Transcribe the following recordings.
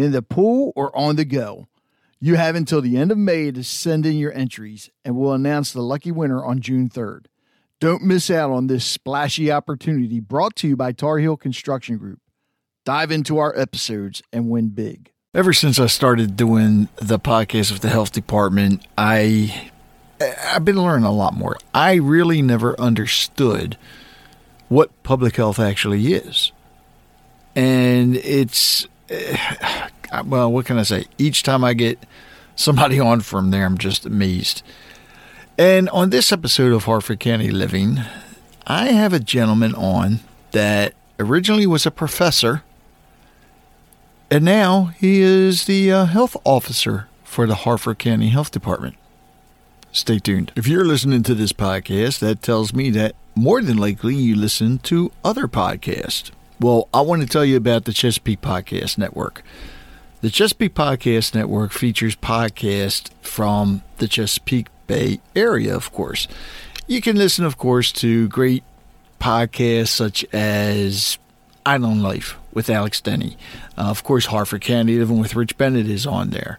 in the pool, or on the go. You have until the end of May to send in your entries, and we'll announce the lucky winner on June 3rd. Don't miss out on this splashy opportunity brought to you by Tar Heel Construction Group. Dive into our episodes and win big. Ever since I started doing the podcast with the health department, I I've been learning a lot more. I really never understood what public health actually is. And it's eh, well, what can I say? Each time I get somebody on from there, I'm just amazed. And on this episode of Harford County Living, I have a gentleman on that originally was a professor, and now he is the uh, health officer for the Harford County Health Department. Stay tuned. If you're listening to this podcast, that tells me that more than likely you listen to other podcasts. Well, I want to tell you about the Chesapeake Podcast Network. The Chesapeake Podcast Network features podcasts from the Chesapeake Bay area, of course. You can listen, of course, to great podcasts such as Island Life with Alex Denny. Uh, of course, Harford County Living with Rich Bennett is on there.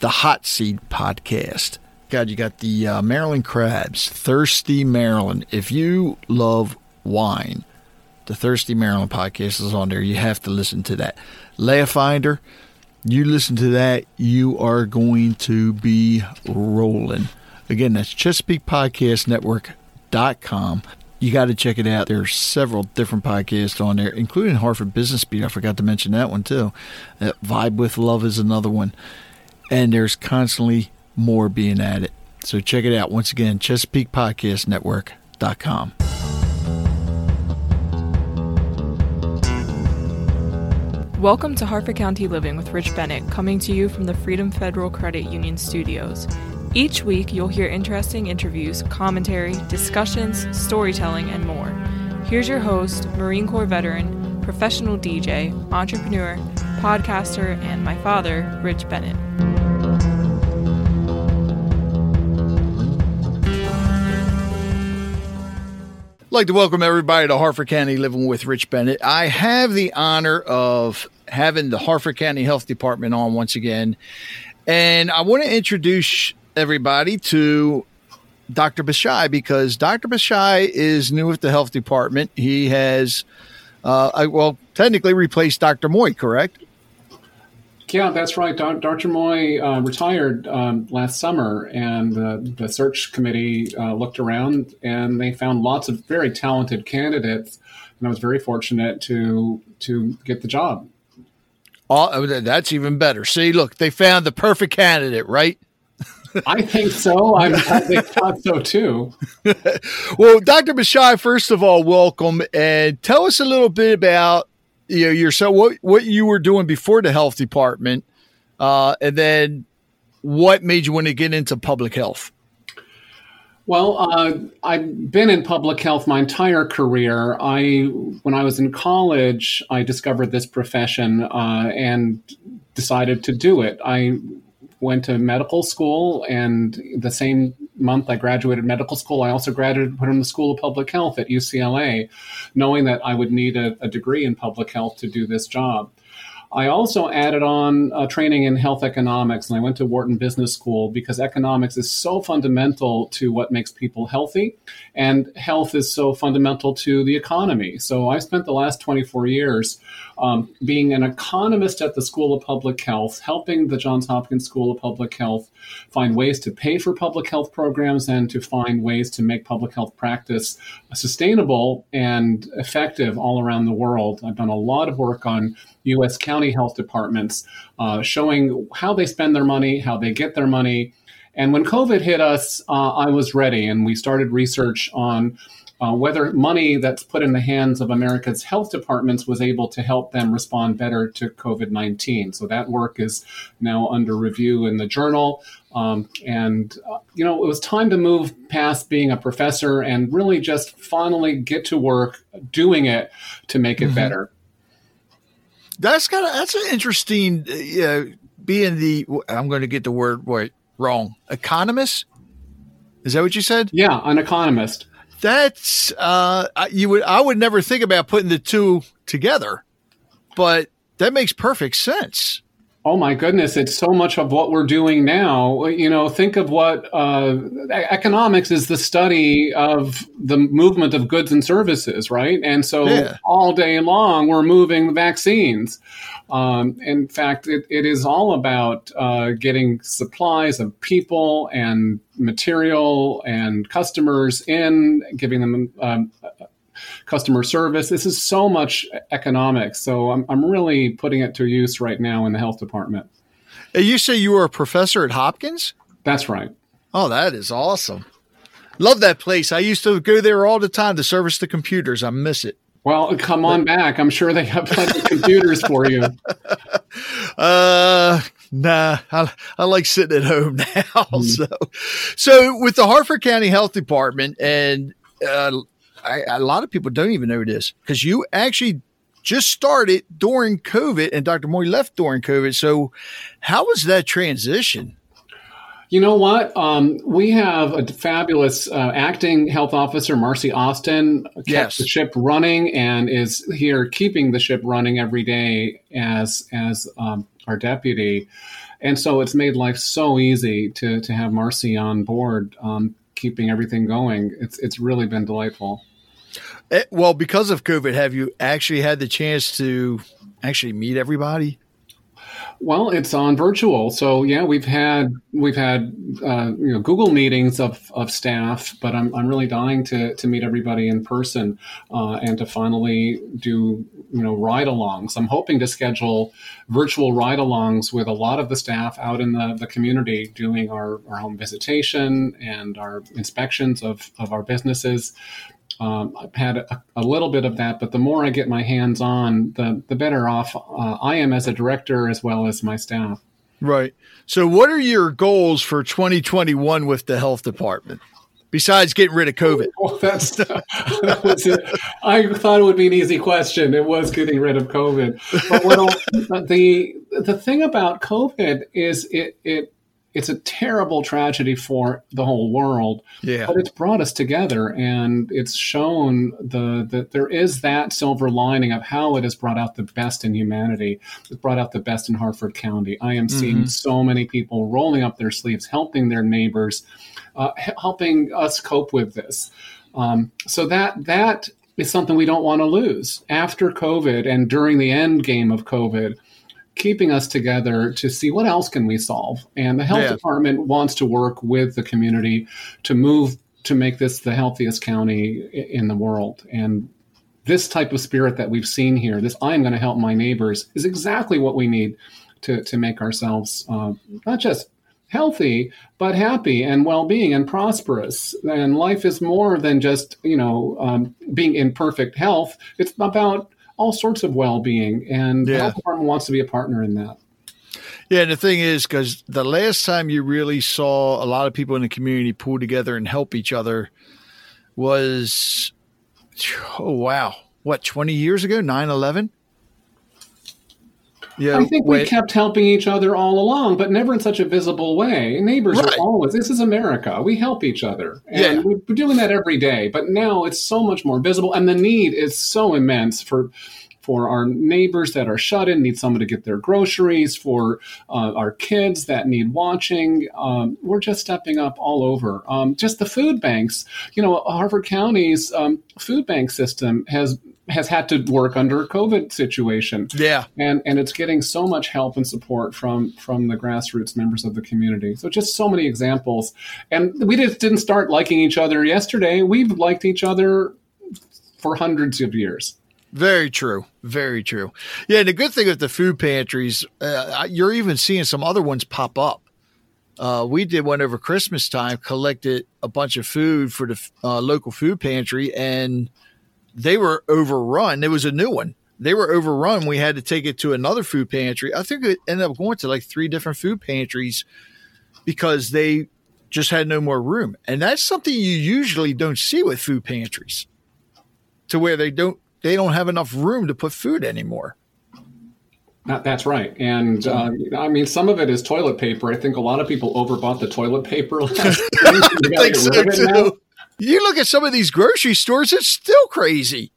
The Hot Seed Podcast. God, you got the uh, Maryland Crabs, Thirsty Maryland. If you love wine, the Thirsty Maryland podcast is on there. You have to listen to that. Leah Finder, you listen to that, you are going to be rolling. Again, that's Chesapeake Podcast Network.com. You got to check it out. There's several different podcasts on there, including Harford Business Beat. I forgot to mention that one too. Uh, Vibe with Love is another one. And there's constantly more being added. So check it out. Once again, Chesapeake Podcast Network.com. Welcome to Harford County Living with Rich Bennett, coming to you from the Freedom Federal Credit Union studios. Each week, you'll hear interesting interviews, commentary, discussions, storytelling, and more. Here's your host, Marine Corps veteran, professional DJ, entrepreneur, podcaster, and my father, Rich Bennett. I'd like to welcome everybody to Harford County Living with Rich Bennett. I have the honor of having the Harford County Health Department on once again. And I want to introduce everybody to Dr. Bishai because Dr. Bishai is new at the health department. He has, uh, well, technically replaced Dr. Moy, correct? Yeah, that's right. Dr. Moy uh, retired um, last summer, and uh, the search committee uh, looked around and they found lots of very talented candidates. And I was very fortunate to to get the job. Oh, that's even better. See, look, they found the perfect candidate, right? I think so. I'm, I thought so too. well, Dr. Bishai, first of all, welcome and tell us a little bit about you know yourself what what you were doing before the health department, uh, and then what made you want to get into public health. Well, uh, I've been in public health my entire career. I, when I was in college, I discovered this profession uh, and decided to do it. I went to medical school, and the same month I graduated medical school, I also graduated from the School of Public Health at UCLA, knowing that I would need a, a degree in public health to do this job. I also added on uh, training in health economics, and I went to Wharton Business School because economics is so fundamental to what makes people healthy, and health is so fundamental to the economy. So I spent the last 24 years um, being an economist at the School of Public Health, helping the Johns Hopkins School of Public Health find ways to pay for public health programs and to find ways to make public health practice sustainable and effective all around the world. I've done a lot of work on U.S. county health departments, uh, showing how they spend their money, how they get their money. And when COVID hit us, uh, I was ready, and we started research on uh, whether money that's put in the hands of America's health departments was able to help them respond better to COVID 19. So that work is now under review in the journal. Um, and, uh, you know, it was time to move past being a professor and really just finally get to work doing it to make it mm-hmm. better. That's kind of that's an interesting. Uh, being the I'm going to get the word right wrong. Economist. Is that what you said? Yeah, an economist. That's uh, you would I would never think about putting the two together, but that makes perfect sense. Oh my goodness, it's so much of what we're doing now. You know, think of what uh, economics is the study of the movement of goods and services, right? And so yeah. all day long, we're moving the vaccines. Um, in fact, it, it is all about uh, getting supplies of people and material and customers in, giving them um, customer service. This is so much economics. So I'm, I'm really putting it to use right now in the health department. You say you were a professor at Hopkins? That's right. Oh, that is awesome. Love that place. I used to go there all the time to service the computers. I miss it. Well, come on back. I'm sure they have plenty of computers for you. Uh, nah, I, I like sitting at home now. Mm. So, so with the Harford County Health Department and uh, I, a lot of people don't even know this because you actually just started during COVID and Dr. Moy left during COVID. So, how was that transition? You know what? Um, we have a fabulous uh, acting health officer, Marcy Austin, kept yes. the ship running and is here keeping the ship running every day as as um, our deputy. And so it's made life so easy to to have Marcy on board, um, keeping everything going. It's it's really been delightful. Eh, well, because of COVID, have you actually had the chance to actually meet everybody? Well, it's on virtual, so yeah, we've had we've had uh, you know Google meetings of, of staff, but I'm, I'm really dying to to meet everybody in person uh, and to finally do you know ride-alongs. I'm hoping to schedule virtual ride-alongs with a lot of the staff out in the, the community doing our, our home visitation and our inspections of, of our businesses. Um, I've had a, a, little bit of that, but the more I get my hands on, the the better off uh, I am as a director as well as my staff. Right. So, what are your goals for 2021 with the health department? Besides getting rid of COVID, well, that's that was it. I thought it would be an easy question. It was getting rid of COVID, but what the the thing about COVID is it it it's a terrible tragedy for the whole world. Yeah. But it's brought us together and it's shown the that there is that silver lining of how it has brought out the best in humanity. It's brought out the best in Harford County. I am seeing mm-hmm. so many people rolling up their sleeves, helping their neighbors, uh, helping us cope with this. Um, so that that is something we don't want to lose after COVID and during the end game of COVID keeping us together to see what else can we solve. And the health yeah. department wants to work with the community to move to make this the healthiest county in the world. And this type of spirit that we've seen here, this I am going to help my neighbors, is exactly what we need to, to make ourselves uh, not just healthy, but happy and well-being and prosperous. And life is more than just you know um, being in perfect health. It's about all sorts of well-being, and yeah. the health department wants to be a partner in that. Yeah, and the thing is, because the last time you really saw a lot of people in the community pull together and help each other was, oh wow, what twenty years ago, 9-11? Yeah, I think we kept helping each other all along, but never in such a visible way. Neighbors right. are always, this is America. We help each other. And yeah. we're doing that every day. But now it's so much more visible, and the need is so immense for for our neighbors that are shut in, need someone to get their groceries, for uh, our kids that need watching. Um, we're just stepping up all over. Um, just the food banks. You know, Harford County's um, food bank system has has had to work under a COVID situation. Yeah, and and it's getting so much help and support from from the grassroots members of the community. So just so many examples, and we just didn't start liking each other yesterday. We've liked each other for hundreds of years. Very true. Very true. Yeah, and the good thing with the food pantries, uh, you're even seeing some other ones pop up. Uh, we did one over Christmas time, collected a bunch of food for the uh, local food pantry, and they were overrun. There was a new one. They were overrun. We had to take it to another food pantry. I think it ended up going to like three different food pantries because they just had no more room. And that's something you usually don't see with food pantries to where they don't they don't have enough room to put food anymore. That, that's right. And uh, I mean, some of it is toilet paper. I think a lot of people overbought the toilet paper. I think so too. You look at some of these grocery stores, it's still crazy.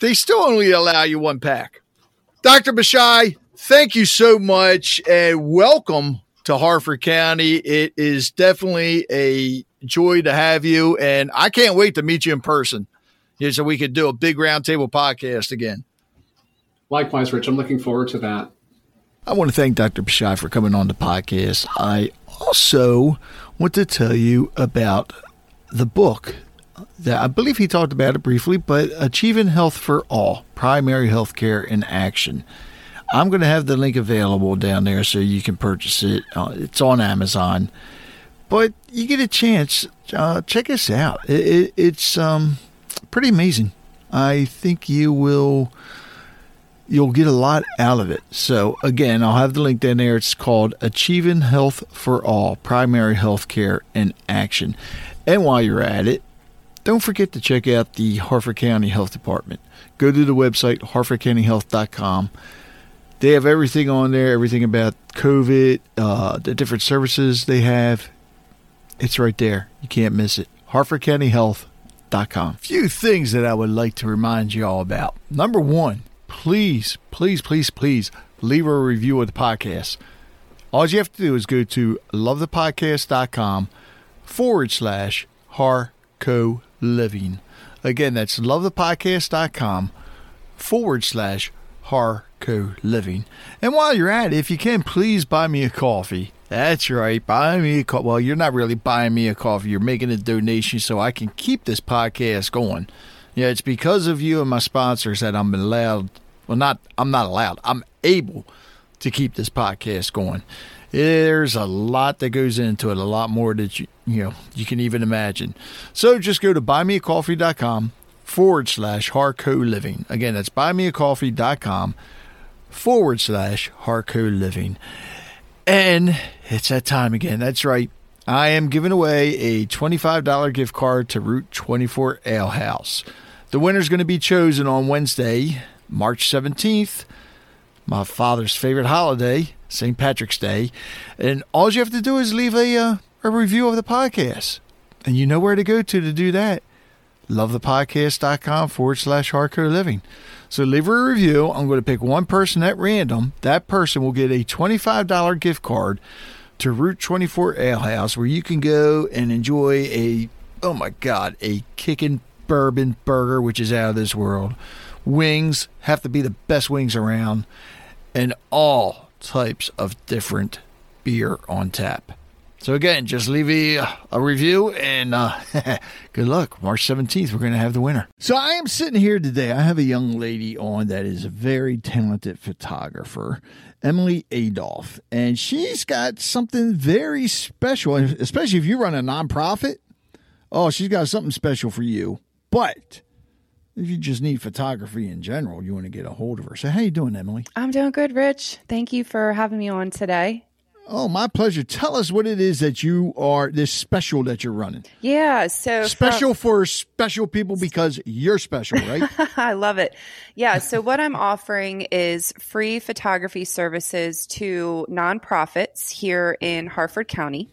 They still only allow you one pack. Dr. Bishai, thank you so much and welcome to Harford County. It is definitely a joy to have you, and I can't wait to meet you in person yeah, so we could do a big roundtable podcast again. Likewise, Rich. I'm looking forward to that. I want to thank Dr. Bishai for coming on the podcast. I also want to tell you about the book that I believe he talked about it briefly, but Achieving Health for All Primary Health Care in Action. I'm going to have the link available down there so you can purchase it. Uh, it's on Amazon. But you get a chance, uh, check us out. It, it, it's um, pretty amazing. I think you will you'll get a lot out of it. So again, I'll have the link down there. It's called Achieving Health for All: Primary Health Care in Action. And while you're at it, don't forget to check out the Harford County Health Department. Go to the website harfordcountyhealth.com. They have everything on there, everything about COVID, uh, the different services they have. It's right there. You can't miss it. Harford County Health Few things that I would like to remind you all about. Number one, please, please, please, please leave a review of the podcast. All you have to do is go to lovethepodcast.com forward slash Harco Living. Again, that's lovethepodcast.com forward slash Harco Living. And while you're at it, if you can, please buy me a coffee that's right. Buy me a coffee. Well, you're not really buying me a coffee. You're making a donation so I can keep this podcast going. Yeah, it's because of you and my sponsors that I'm allowed. Well, not I'm not allowed. I'm able to keep this podcast going. There's a lot that goes into it, a lot more that you you know you can even imagine. So just go to buymeacoffee.com forward slash Harco Living. Again, that's buymeacoffee.com forward slash Harco Living. And it's that time again. That's right. I am giving away a $25 gift card to Route 24 Ale House. The winner is going to be chosen on Wednesday, March 17th, my father's favorite holiday, St. Patrick's Day. And all you have to do is leave a, uh, a review of the podcast. And you know where to go to to do that. Lovethepodcast.com forward slash Harco Living. So leave a review. I'm going to pick one person at random. That person will get a $25 gift card to Route 24 Ale House where you can go and enjoy a, oh my God, a kicking bourbon burger, which is out of this world. Wings have to be the best wings around, and all types of different beer on tap. So again, just leave a, a review and uh, good luck. March 17th, we're going to have the winner. So I am sitting here today. I have a young lady on that is a very talented photographer, Emily Adolph, and she's got something very special, especially if you run a nonprofit. Oh, she's got something special for you. But if you just need photography in general, you want to get a hold of her. So how you doing, Emily? I'm doing good, Rich. Thank you for having me on today. Oh, my pleasure. Tell us what it is that you are, this special that you're running. Yeah. So, special from, for special people because you're special, right? I love it. Yeah. So, what I'm offering is free photography services to nonprofits here in Harford County.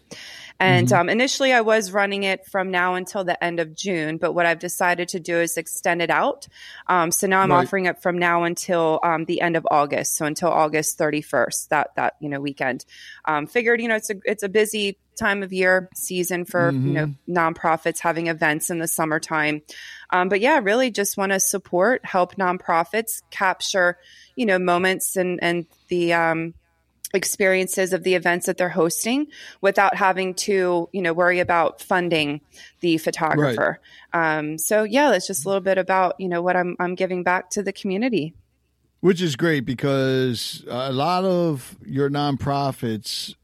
And um, initially, I was running it from now until the end of June, but what I've decided to do is extend it out. Um, so now I'm Right. offering it from now until um, the end of August, so until August 31st, that that you know weekend. Um, figured, you know, it's a it's a busy time of year season for you know nonprofits having events in the summertime. Um, but yeah, really just want to support, help nonprofits capture, you know, moments and and the um, experiences of the events that they're hosting without having to, you know, worry about funding the photographer. Um, so yeah, that's just a little bit about you know what I'm I'm giving back to the community. Which is great because a lot of your nonprofits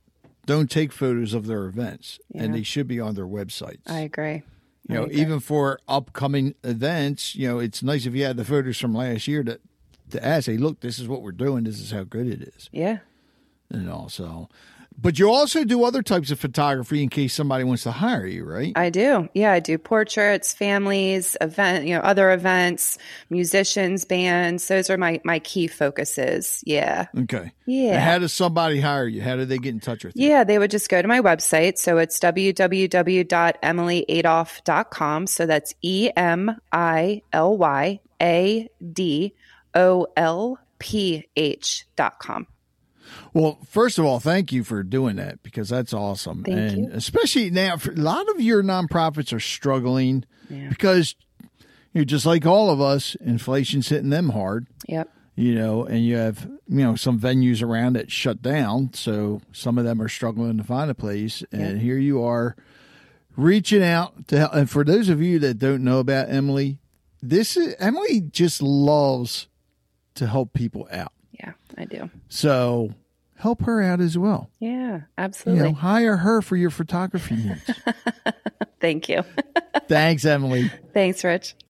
don't take photos of their events, and they should be on their websites. I agree. you I know, agree. even for upcoming events, you know, it's nice if you had the photos from last year to to ask, hey, look, this is what we're doing. This is how good it is, Yeah. And also. But you also do other types of photography in case somebody wants to hire you, right? I do. Yeah, I do portraits, families, event, you know, other events, musicians, bands. Those are my my key focuses. Yeah. okay. Yeah. How does somebody hire you? How do they get in touch with you? Yeah, they would just go to my website. So it's www.emilyadolph.com. So that's E M I L Y A D O L P H dot com. Well, first of all, thank you for doing that because that's awesome. Thank and you. especially now, for, a lot of your nonprofits are struggling Yeah. because you're just like all of us, inflation's hitting them hard. Yep. you know, and you have, you know, some venues around that shut down. So some of them are struggling to find a place. And here you are reaching out to help. And for those of you that don't know about Emily, this is Emily just loves to help people out. Yeah, I do. So help her out as well. Yeah, You absolutely. know, hire her for your photography needs. Thank you. Thanks, Emily. Thanks, Rich.